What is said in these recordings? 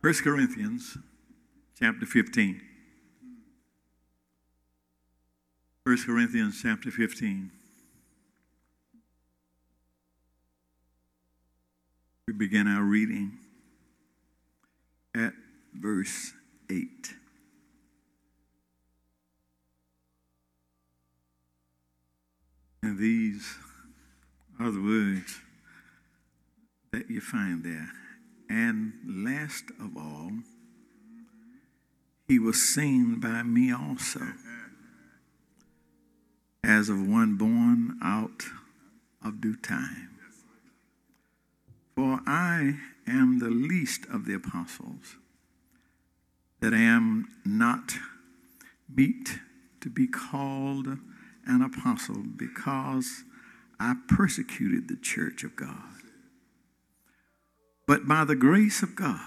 1 Corinthians chapter 15. 1 Corinthians chapter 15. We begin our reading at verse 8. And these are the words that you find there. And last of all, he was seen by me also, as of one born out of due time. For I am the least of the apostles, that I am not meet to be called an apostle because I persecuted the church of God. But by the grace of God,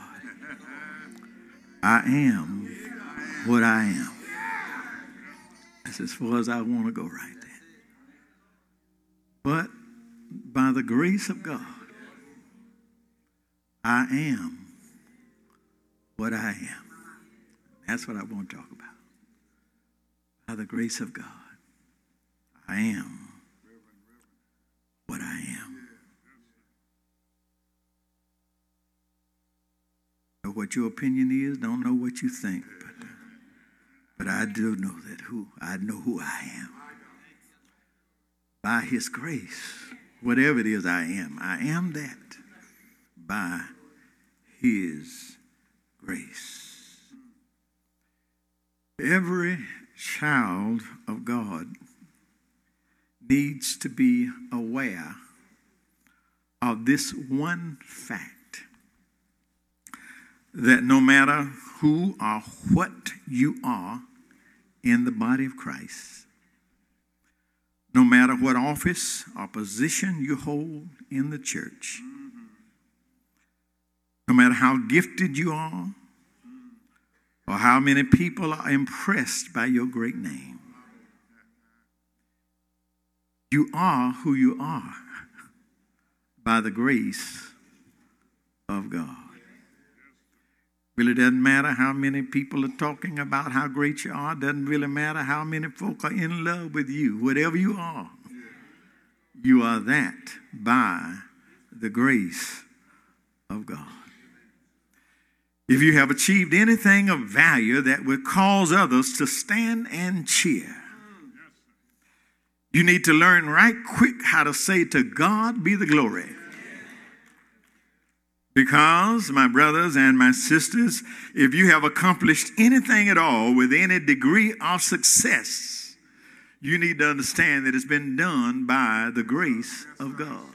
I am what I am. That's as far as I want to go right there. But by the grace of God, I am what I am. That's what I want to talk about. By the grace of God, I am what I am. Know what your opinion is, don't know what you think, but, but I do know that who I know who I am. By his grace, whatever it is I am, I am that by his grace. Every child of God needs to be aware of this one fact that no matter who or what you are in the body of Christ, no matter what office or position you hold in the church, no matter how gifted you are, or how many people are impressed by your great name, you are who you are by the grace of God. Really doesn't matter how many people are talking about how great you are. Doesn't really matter how many folk are in love with you. Whatever you are, you are that by the grace of God. If you have achieved anything of value that would cause others to stand and cheer, you need to learn right quick how to say, To God be the glory. Because, my brothers and my sisters, if you have accomplished anything at all with any degree of success, you need to understand that it's been done by the grace of God.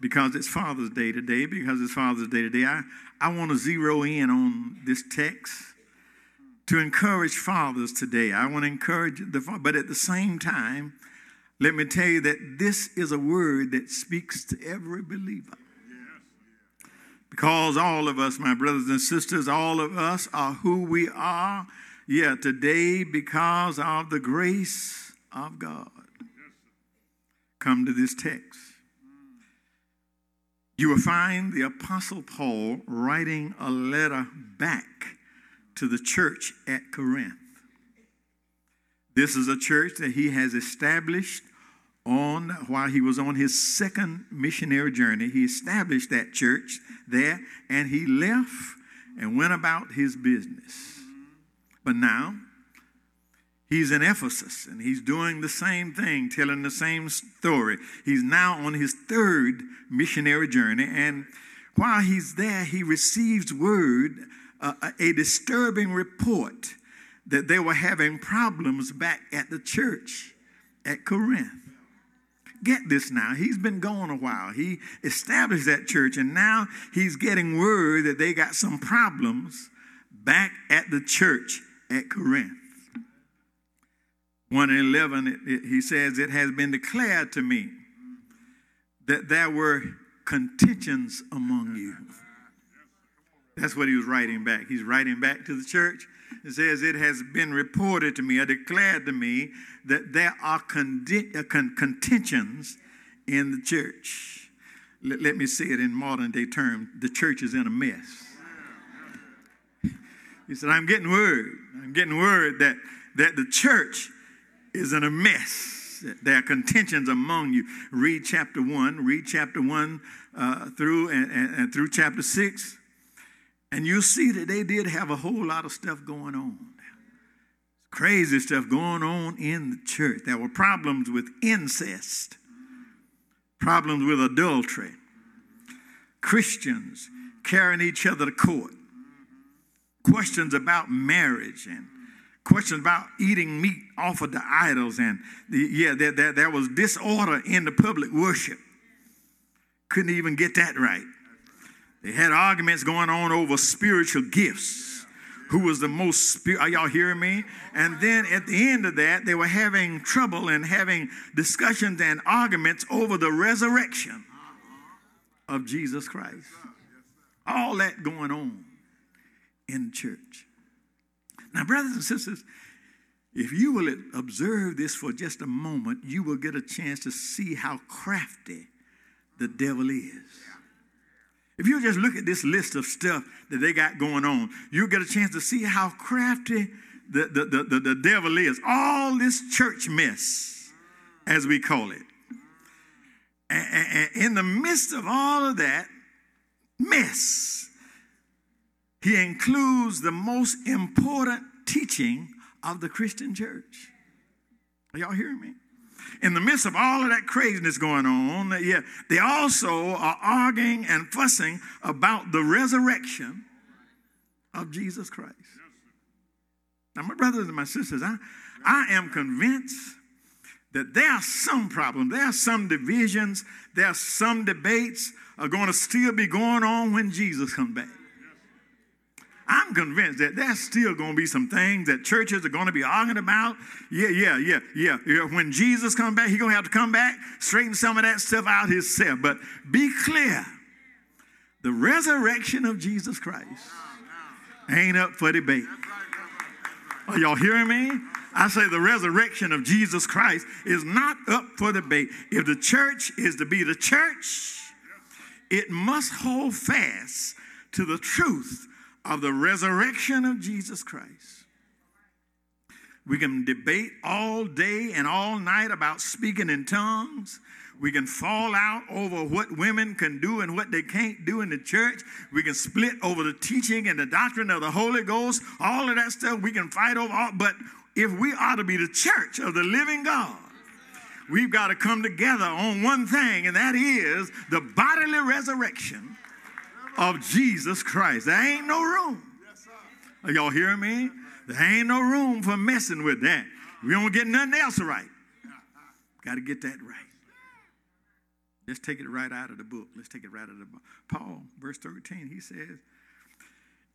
Because it's Father's Day today, because it's Father's Day today, I, I want to zero in on this text to encourage fathers today. I want to encourage the but at the same time, let me tell you that this is a word that speaks to every believer. Because all of us, my brothers and sisters, all of us are who we are, yeah, today because of the grace of God. Come to this text. You will find the Apostle Paul writing a letter back to the church at Corinth. This is a church that he has established on while he was on his second missionary journey. He established that church there and he left and went about his business. But now he's in Ephesus and he's doing the same thing, telling the same story. He's now on his third missionary journey and while he's there, he receives word, uh, a disturbing report that they were having problems back at the church at Corinth. Get this now. He's been gone a while. He established that church, and now he's getting word that they got some problems back at the church at Corinth. 1 and 11, it, it, he says, It has been declared to me that there were contentions among you. That's what he was writing back. He's writing back to the church. It says, It has been reported to me, or declared to me, that there are uh, contentions in the church. let, let me say it in modern day terms the church is in a mess. He said, I'm getting word. I'm getting word that, that the church is in a mess. There are contentions among you. Read chapter 1, read chapter 1 uh, through and, and, and through chapter 6. And you'll see that they did have a whole lot of stuff going on. Crazy stuff going on in the church. There were problems with incest, problems with adultery, Christians carrying each other to court, questions about marriage and questions about eating meat offered to idols and the, yeah there, there, there was disorder in the public worship couldn't even get that right they had arguments going on over spiritual gifts. Who was the most spirit are y'all hearing me? And then at the end of that they were having trouble and having discussions and arguments over the resurrection of jesus christ. All that going on in church. Now, brothers and sisters, if you will observe this for just a moment, you will get a chance to see how crafty the devil is. If you just look at this list of stuff that they got going on, you'll get a chance to see how crafty the, the, the, the, the devil is. All this church mess, as we call it. And in the midst of all of that mess, he includes the most important teaching of the Christian church. Are y'all hearing me? In the midst of all of that craziness going on, yeah, they also are arguing and fussing about the resurrection of Jesus Christ. Now, my brothers and my sisters, I, I am convinced that there are some problems, there are some divisions, there are some debates are going to still be going on when Jesus comes back. I'm convinced that there's still going to be some things that churches are going to be arguing about. Yeah, yeah, yeah, yeah. yeah. When Jesus comes back, he's going to have to come back, straighten some of that stuff out himself. But be clear the resurrection of Jesus Christ ain't up for debate. Are y'all hearing me? I say the resurrection of Jesus Christ is not up for debate. If the church is to be the church, it must hold fast to the truth of the resurrection of Jesus Christ. We can debate all day and all night about speaking in tongues. We can fall out over what women can do and what they can't do in the church. We can split over the teaching and the doctrine of the Holy Ghost. All of that stuff we can fight over. All, but if we are to be the church of the living God, we've got to come together on one thing, and that is the bodily resurrection of Jesus Christ. There ain't no room. Are y'all hearing me? There ain't no room for messing with that. We don't get nothing else right. Got to get that right. Let's take it right out of the book. Let's take it right out of the book. Paul, verse 13, he says,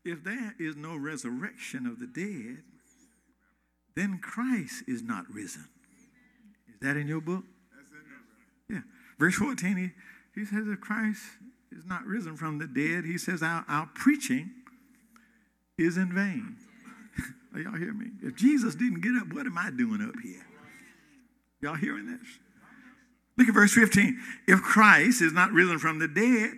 If there is no resurrection of the dead, then Christ is not risen. Is that in your book? Yeah. Verse 14, he, he says, If Christ is not risen from the dead, he says, Our, our preaching is in vain. Are y'all hear me? If Jesus didn't get up, what am I doing up here? Y'all hearing this? Look at verse 15. If Christ is not risen from the dead,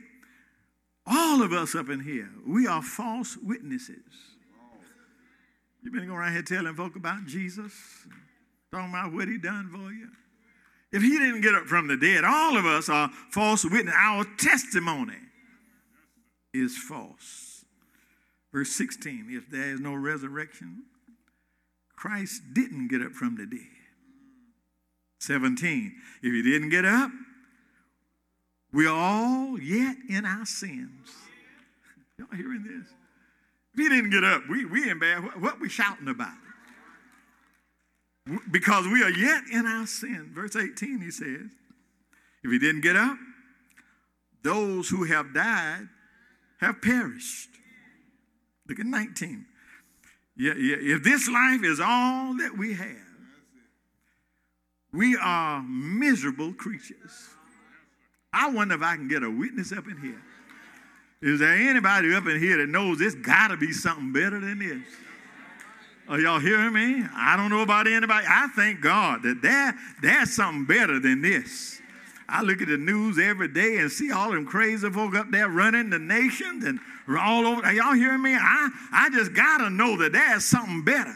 all of us up in here, we are false witnesses. You've been going around here telling folk about Jesus, talking about what he done for you. If he didn't get up from the dead, all of us are false witness. Our testimony is false. Verse 16 if there is no resurrection, Christ didn't get up from the dead. 17 if he didn't get up, we're all yet in our sins. Y'all hearing this? If he didn't get up, we, we in bad. What, what we shouting about? Because we are yet in our sin. Verse 18, he says, if he didn't get up, those who have died have perished. Look at 19. Yeah, yeah, if this life is all that we have, we are miserable creatures. I wonder if I can get a witness up in here. Is there anybody up in here that knows there's got to be something better than this? Are y'all hearing me? I don't know about anybody. I thank God that there, there's something better than this. I look at the news every day and see all them crazy folk up there running the nations and all over. Are y'all hearing me? I, I just got to know that there's something better.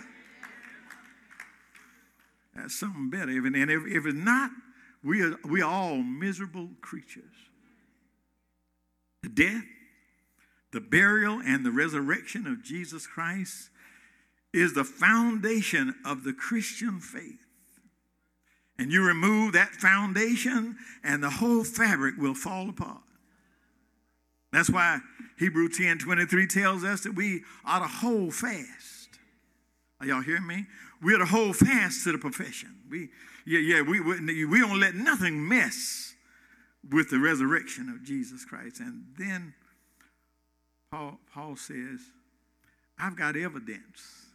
There's something better. And if, if it's not, we are, we are all miserable creatures. The death, the burial, and the resurrection of Jesus Christ is the foundation of the Christian faith. And you remove that foundation, and the whole fabric will fall apart. That's why Hebrew 10 23 tells us that we ought to hold fast. Are y'all hearing me? We ought to hold fast to the profession. We, yeah, yeah, we, we, we don't let nothing mess with the resurrection of Jesus Christ. And then Paul, Paul says, I've got evidence.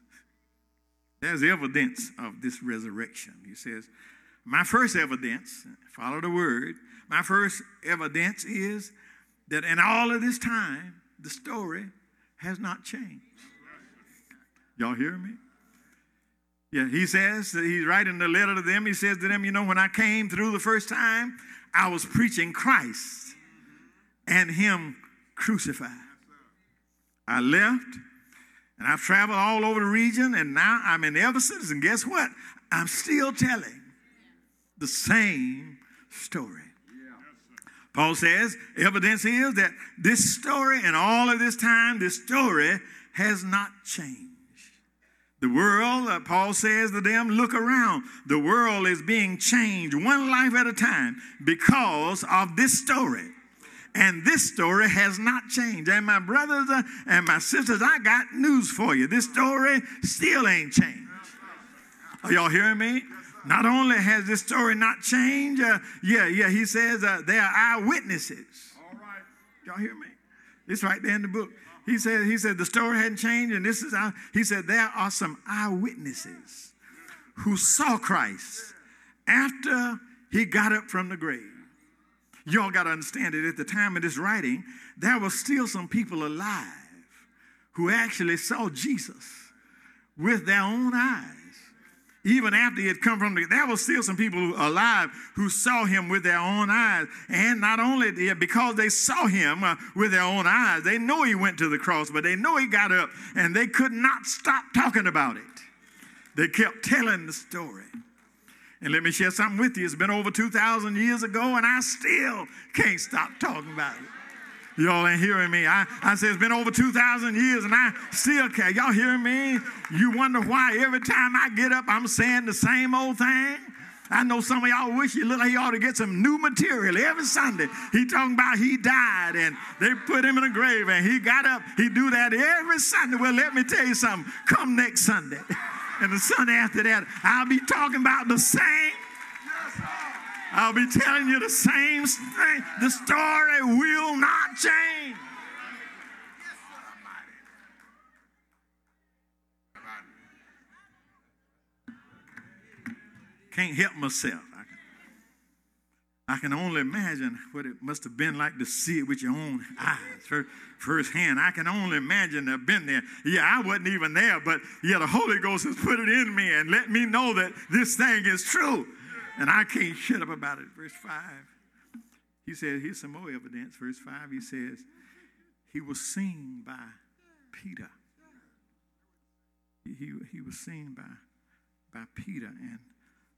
There's evidence of this resurrection. He says, My first evidence, follow the word, my first evidence is that in all of this time, the story has not changed. Y'all hear me? Yeah, he says, he's writing the letter to them. He says to them, You know, when I came through the first time, I was preaching Christ and Him crucified. I left and I've traveled all over the region and now I'm in Ephesus. And guess what? I'm still telling the same story. Paul says, evidence is that this story and all of this time, this story has not changed. The world, uh, Paul says to them, look around. The world is being changed one life at a time because of this story. And this story has not changed. And my brothers uh, and my sisters, I got news for you. This story still ain't changed. Are y'all hearing me? Not only has this story not changed, uh, yeah, yeah, he says uh, they are eyewitnesses. All right. Y'all hear me? It's right there in the book. He said, he said the story hadn't changed, and this is how he said there are some eyewitnesses who saw Christ after he got up from the grave. Y'all got to understand it at the time of this writing, there were still some people alive who actually saw Jesus with their own eyes even after he had come from the, there were still some people alive who saw him with their own eyes. And not only because they saw him uh, with their own eyes, they know he went to the cross, but they know he got up and they could not stop talking about it. They kept telling the story. And let me share something with you. It's been over 2,000 years ago, and I still can't stop talking about it. Y'all ain't hearing me. I, I said it's been over 2,000 years and I still care. Y'all hearing me? You wonder why every time I get up, I'm saying the same old thing? I know some of y'all wish you look like you ought to get some new material every Sunday. He talking about he died and they put him in a grave and he got up. He do that every Sunday. Well, let me tell you something. Come next Sunday. And the Sunday after that, I'll be talking about the same I'll be telling you the same thing. The story will not change. Can't help myself. I can, only imagine what it must have been like to see it with your own eyes firsthand. I can only imagine I've been there. Yeah, I wasn't even there, but yeah, the Holy Ghost has put it in me and let me know that this thing is true. And I can't shut up about it. Verse 5. He said, here's some more evidence. Verse 5, he says, he was seen by Peter. He, he, he was seen by, by Peter and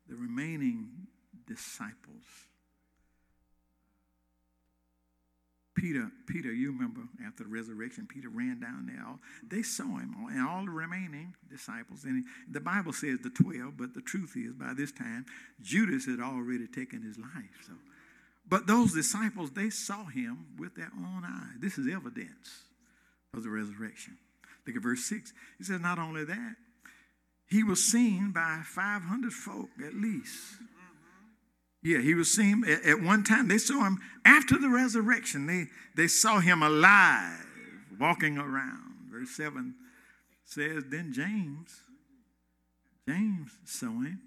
the remaining disciples. Peter, Peter, you remember after the resurrection, Peter ran down there. They saw him, and all the remaining disciples. And the Bible says the 12, but the truth is, by this time, Judas had already taken his life. So, But those disciples, they saw him with their own eyes. This is evidence of the resurrection. Look at verse 6. He says, Not only that, he was seen by 500 folk at least. Yeah, he was seen at, one time. They saw him after the resurrection. They, they saw him alive, walking around. Verse 7 says, Then James, James saw him.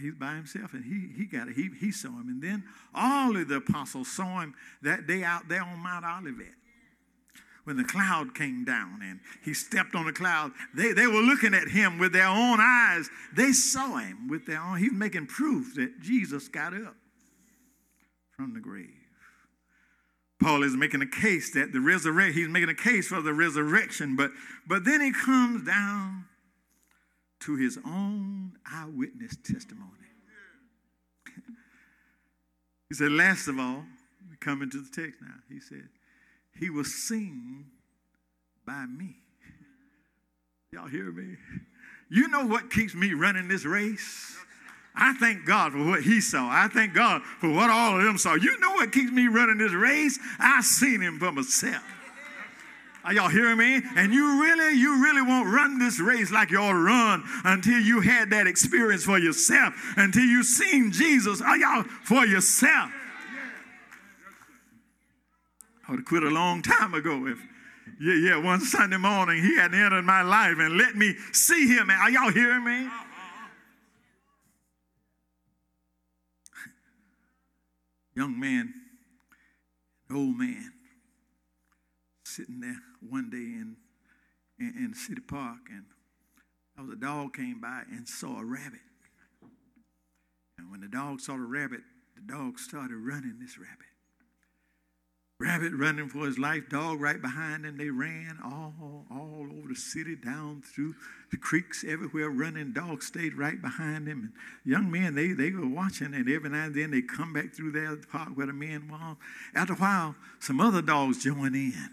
He's by himself, and he, he got it. He, he saw him. And then all of the apostles saw him that day out there on Mount Olivet when the cloud came down and he stepped on the cloud, they, they were looking at him with their own eyes. They saw him with their own. He was making proof that Jesus got up. from the grave. Paul is making a case that the resurrection, he's making a case for the resurrection, but, but then he comes down to his own eyewitness testimony. he said, last of all, coming to the text now, he said, he was seen by me. Y'all hear me? You know what keeps me running this race? I thank God for what he saw. I thank God for what all of them saw. You know what keeps me running this race? I seen him for myself. Are y'all hearing me? And you really, you really won't run this race like you all run until you had that experience for yourself, until you seen Jesus, are y'all for yourself. I would have quit a long time ago if, yeah, yeah, one Sunday morning he had entered my life and let me see him. Are y'all hearing me? Young man, old man, sitting there one day in, in, in City Park, and a dog came by and saw a rabbit. And when the dog saw the rabbit, the dog started running this rabbit. Rabbit running for his life, dog right behind him. They ran all, all over the city, down through the creeks, everywhere running. Dog stayed right behind him. And young men, they, they were watching, and every now and then they come back through there, the park where the men were. After a while, some other dogs joined in.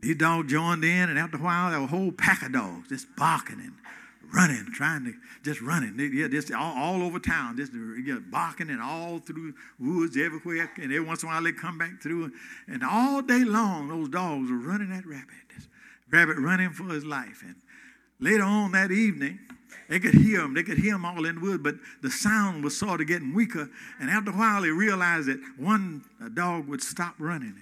These dogs joined in, and after a while, there were a whole pack of dogs just barking and running, trying to just running. Yeah, just all, all over town, just yeah, barking and all through woods everywhere. And every once in a while they come back through, and all day long those dogs were running that rabbit. This rabbit running for his life. And later on that evening, they could hear him. They could hear him all in the wood, but the sound was sort of getting weaker. And after a while, they realized that one dog would stop running.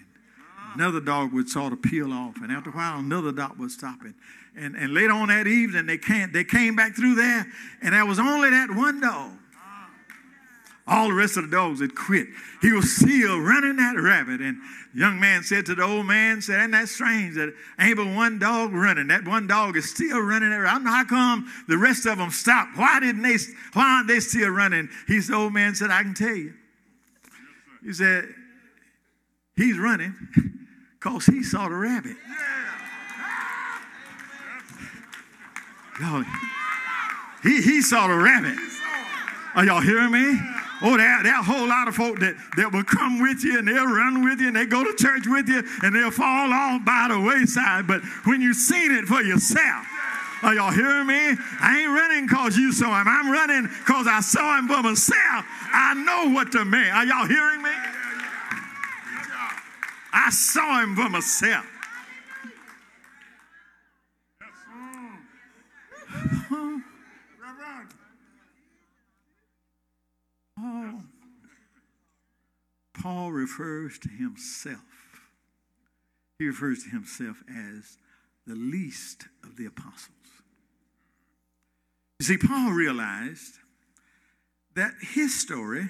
Another dog would sort of peel off, and after a while, another dog would stop it. And, and later on that evening, they, can't, they came back through there, and there was only that one dog. All the rest of the dogs had quit. He was still running that rabbit. And the young man said to the old man, said, Isn't that strange that ain't but one dog running? That one dog is still running that rabbit. I don't know how come the rest of them stopped. Why didn't they, why aren't they still running? He said, the old man said, I can tell you. He said, He's running because he saw the rabbit. Y'all, he, he saw the rabbit. Are y'all hearing me? Oh, that, there are a whole lot of folk that, that will come with you and they'll run with you and they go to church with you and they'll fall off by the wayside. But when you've seen it for yourself, are y'all hearing me? I ain't running because you saw him. I'm running because I saw him for myself. I know what to mean. Are y'all hearing me? I saw him for myself. Paul, Paul refers to himself. He refers to himself as the least of the apostles. You see, Paul realized that his story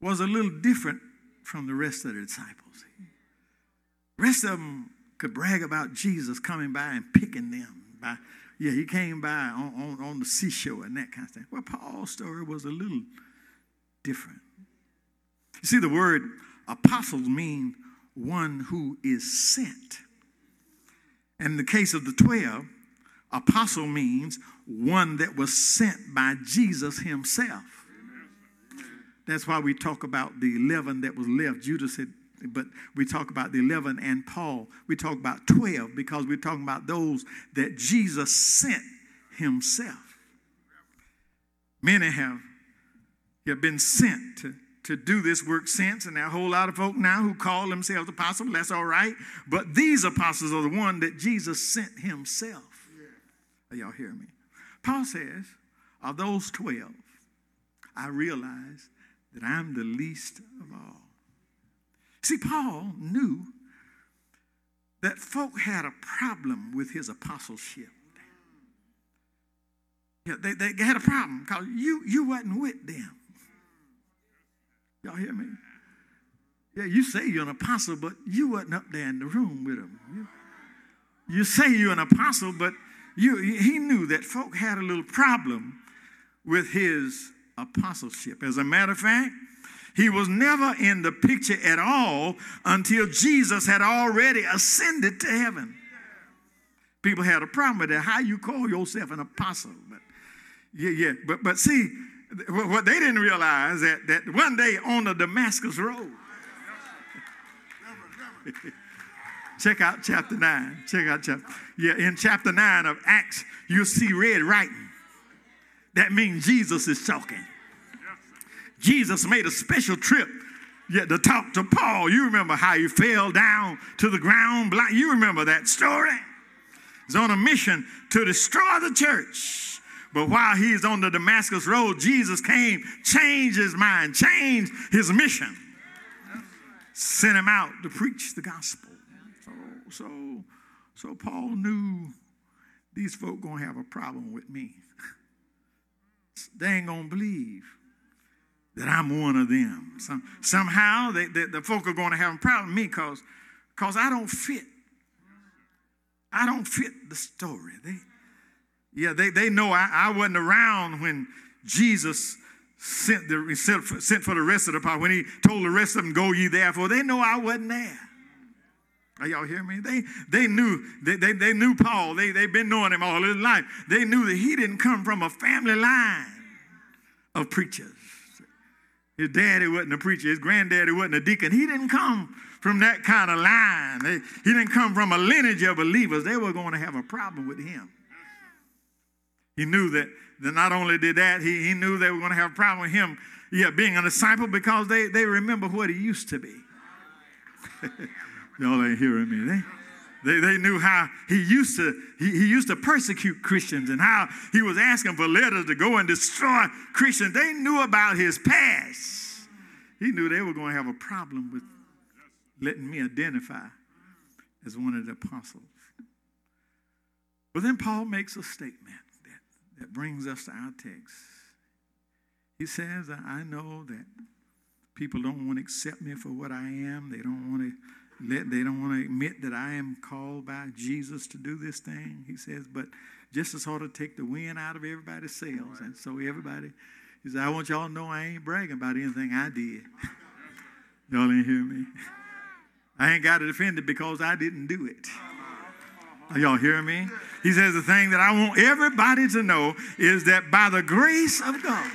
was a little different from the rest of the disciples. Rest of them could brag about Jesus coming by and picking them. By, yeah, he came by on, on, on the seashore and that kind of thing. Well, Paul's story was a little different. You see, the word apostles mean one who is sent. In the case of the 12, apostle means one that was sent by Jesus himself. That's why we talk about the 11 that was left. Judas but we talk about the 11 and Paul. We talk about 12 because we're talking about those that Jesus sent himself. Many have, have been sent to, to do this work since, and there are a whole lot of folk now who call themselves apostles. That's all right. But these apostles are the one that Jesus sent himself. Are y'all hear me? Paul says, of those 12, I realize that I'm the least of all. See, Paul knew that folk had a problem with his apostleship. Yeah, they, they had a problem because you, you wasn't with them. Y'all hear me? Yeah, you say you're an apostle, but you wasn't up there in the room with them. You, you say you're an apostle, but you, he knew that folk had a little problem with his apostleship. As a matter of fact, He was never in the picture at all until Jesus had already ascended to heaven. People had a problem with that. How you call yourself an apostle? But yeah, yeah. But but see, what they didn't realize that that one day on the Damascus Road. Check out chapter 9. Check out chapter. Yeah, in chapter 9 of Acts, you'll see red writing. That means Jesus is talking. Jesus made a special trip yeah, to talk to Paul. You remember how he fell down to the ground. You remember that story? He's on a mission to destroy the church. But while he's on the Damascus Road, Jesus came, changed his mind, changed his mission, sent him out to preach the gospel. So, so, so Paul knew these folk gonna have a problem with me. they ain't gonna believe that I'm one of them. Some, somehow they, they, the folk are going to have a problem with me because because I don't fit. I don't fit the story. They, yeah, they, they know I, I wasn't around when Jesus sent, the, sent, for, sent for the rest of the power. When he told the rest of them, go ye therefore, they know I wasn't there. Are y'all hear me? They, they knew they, they, they knew Paul. They, they've been knowing him all his life. They knew that he didn't come from a family line of preachers. His daddy wasn't a preacher. His granddaddy wasn't a deacon. He didn't come from that kind of line. He didn't come from a lineage of believers. They were going to have a problem with him. He knew that, that not only did that, he, he knew they were going to have a problem with him yeah, being a disciple because they, they remember what he used to be. Y'all ain't hearing me. They, they, knew how he used to he, he used to persecute Christians and how he was asking for letters to go and destroy Christians. They knew about his past. He knew they were going to have a problem with letting me identify as one of the apostles. But then Paul makes a statement that, that brings us to our text. He says, I know that people don't want to accept me for what I am. They don't want to they don't want to admit that I am called by Jesus to do this thing. He says, but just as hard to take the wind out of everybody's sails. And so everybody, he said, I want y'all to know I ain't bragging about anything I did. y'all ain't hear me? I ain't got to defend it because I didn't do it. Are y'all hearing me? He says the thing that I want everybody to know is that by the grace of God,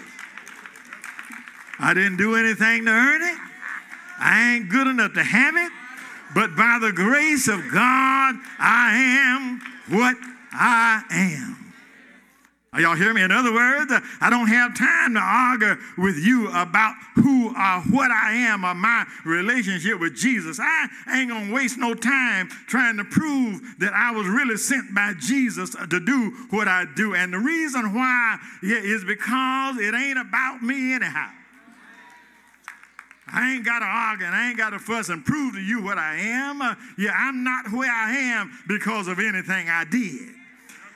I didn't do anything to earn it. I ain't good enough to have it. But by the grace of God, I am what I am. Are y'all hear me? In other words, I don't have time to argue with you about who or what I am or my relationship with Jesus. I ain't gonna waste no time trying to prove that I was really sent by Jesus to do what I do. And the reason why is because it ain't about me anyhow. I ain't got to argue and I ain't got to fuss and prove to you what I am. Uh, yeah, I'm not where I am because of anything I did.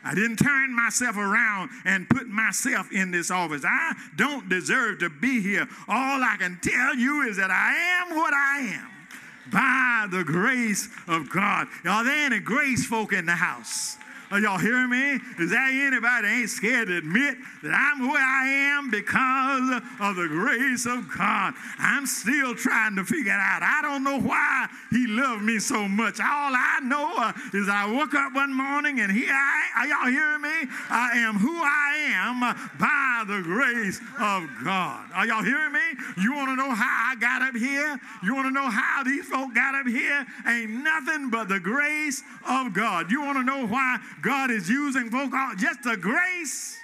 I didn't turn myself around and put myself in this office. I don't deserve to be here. All I can tell you is that I am what I am by the grace of God. Are there any grace folk in the house? Are y'all hearing me? Is there anybody ain't scared to admit that I'm where I am because of the grace of God? I'm still trying to figure it out. I don't know why He loved me so much. All I know uh, is I woke up one morning and here I are y'all hearing me? I am who I am by the grace of God. Are y'all hearing me? You want to know how I got up here? You want to know how these folk got up here? Ain't nothing but the grace of God. You want to know why God is using folk, just the grace.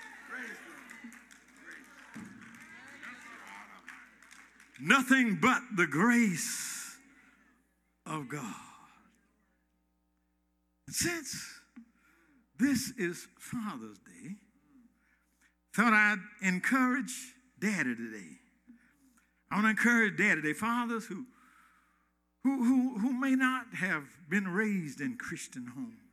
Nothing but the grace of God. And since this is Father's Day, thought I'd encourage Daddy today. I want to encourage Daddy today, fathers who, who, who, who may not have been raised in Christian homes.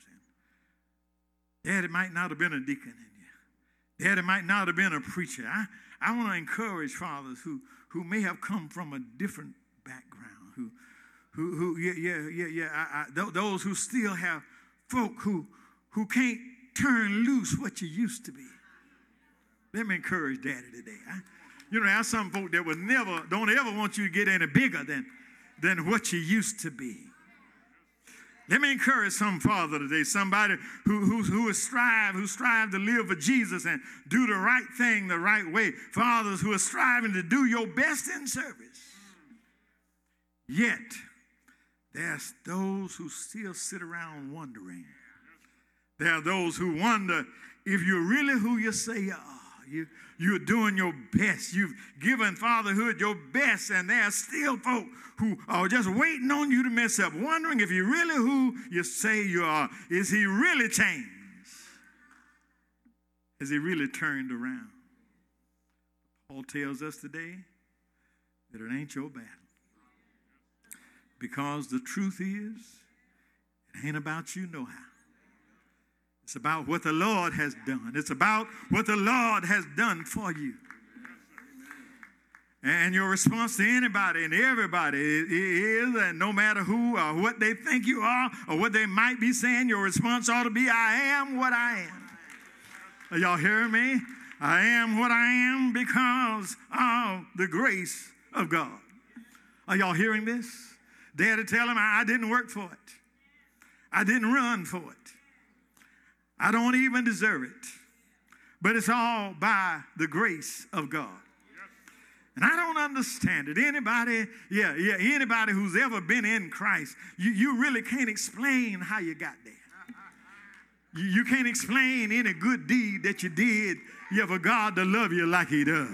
Daddy might not have been a deacon in you. Daddy might not have been a preacher. I, I want to encourage fathers who, who may have come from a different background, who, who, who yeah, yeah, yeah, yeah. I, I, those who still have folk who, who can't turn loose what you used to be. Let me encourage daddy today. I, You know, there's some folk that will never, don't ever want you to get any bigger than, than what you used to be. Let me encourage some father today, somebody who, who, who is strive, who strive to live for Jesus and do the right thing the right way. Fathers who are striving to do your best in service. Yet, there's those who still sit around wondering. There are those who wonder if you're really who you say you are. You, you're doing your best. You've given fatherhood your best, and there are still folk who are just waiting on you to mess up, wondering if you're really who you say you are. Is he really changed? Has he really turned around? Paul tells us today that it ain't your battle. Because the truth is, it ain't about you no how. It's about what the Lord has done. It's about what the Lord has done for you. And your response to anybody and everybody is, and no matter who or what they think you are or what they might be saying, your response ought to be, I am what I am. Are y'all hearing me? I am what I am because of the grace of God. Are y'all hearing this? Dare to tell him I didn't work for it. I didn't run for it. I don't even deserve it. But it's all by the grace of God. And I don't understand it. Anybody, yeah, yeah, anybody who's ever been in Christ, you, you really can't explain how you got there. You, you can't explain any good deed that you did yeah, for God to love you like He does.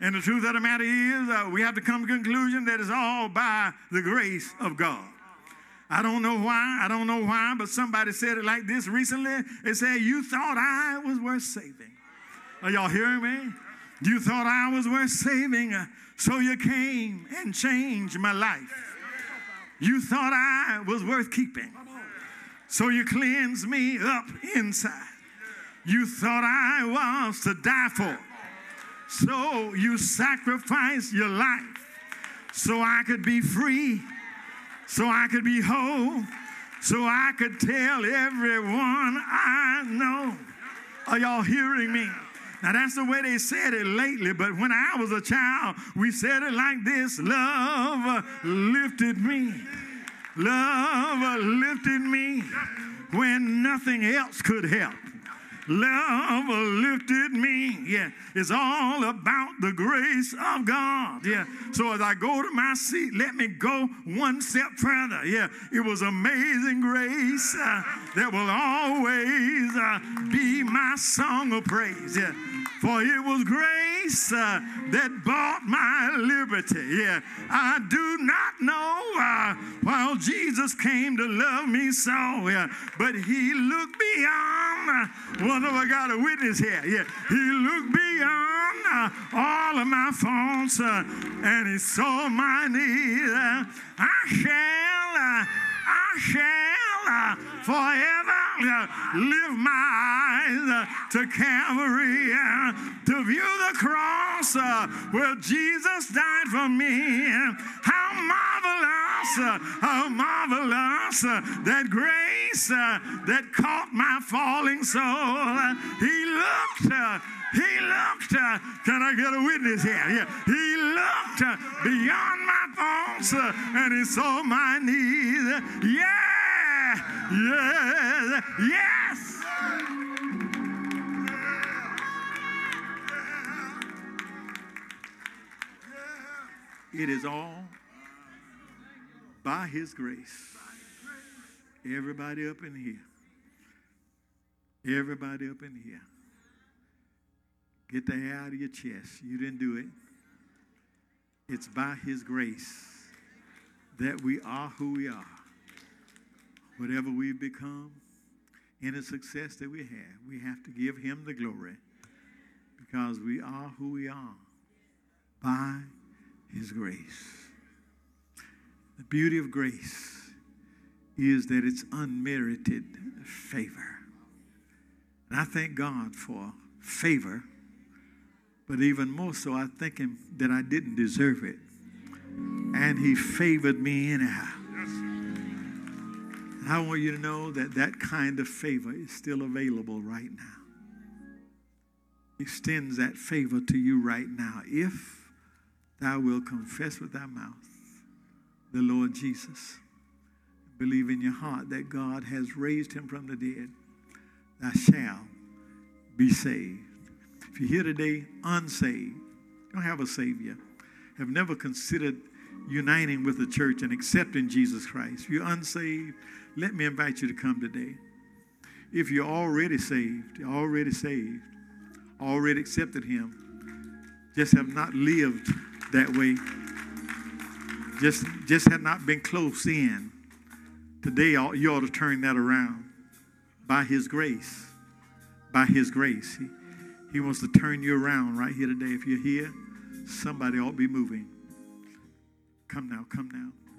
And the truth of the matter is, uh, we have to come to the conclusion that it's all by the grace of God. I don't know why. I don't know why, but somebody said it like this recently. They said, You thought I was worth saving. Are y'all hearing me? You thought I was worth saving, uh, so you came and changed my life. You thought I was worth keeping, so you cleansed me up inside. You thought I was to die for, so you sacrificed your life so I could be free so I could be whole, so I could tell everyone I know. Are y'all hearing me? Now that's the way they said it lately, but when I was a child, we said it like this Love lifted me. Love lifted me when nothing else could help. Love lifted me. Yeah, it's all about the grace of God. Yeah. So as I go to my seat, let me go one step further. Yeah, it was amazing grace uh, that will always uh, be my song of praise. Yeah. For it was grace uh, that bought my liberty. Yeah, I do not know uh, while Jesus came to love me so, yeah, but he looked beyond. One of I got a witness here. Yeah, he looked beyond uh, all of my faults uh, and he saw my need. Uh, I shall, uh, I shall forever uh, lift my eyes uh, to Calvary uh, to view the cross where Jesus died for me. How marvelous, how marvelous that grace that caught my falling soul. He looked. He looked, uh, can I get a witness here? Yeah. He looked uh, beyond my faults uh, and he saw my need. Yeah. Yes. Yes. It is all by His grace. Everybody up in here. Everybody up in here. Get the hair out of your chest. You didn't do it. It's by His grace that we are who we are whatever we've become, any success that we have, we have to give Him the glory because we are who we are by His grace. The beauty of grace is that it's unmerited favor. And I thank God for favor, but even more so, I thank Him that I didn't deserve it. And He favored me anyhow. I want you to know that that kind of favor is still available right now. He extends that favor to you right now. If thou wilt confess with thy mouth the Lord Jesus, believe in your heart that God has raised him from the dead, thou shalt be saved. If you're here today unsaved, don't have a Savior, have never considered uniting with the church and accepting Jesus Christ, if you're unsaved, let me invite you to come today. If you're already saved, already saved, already accepted Him, just have not lived that way, just, just have not been close in, today you ought to turn that around by His grace. By His grace. He, he wants to turn you around right here today. If you're here, somebody ought to be moving. Come now, come now.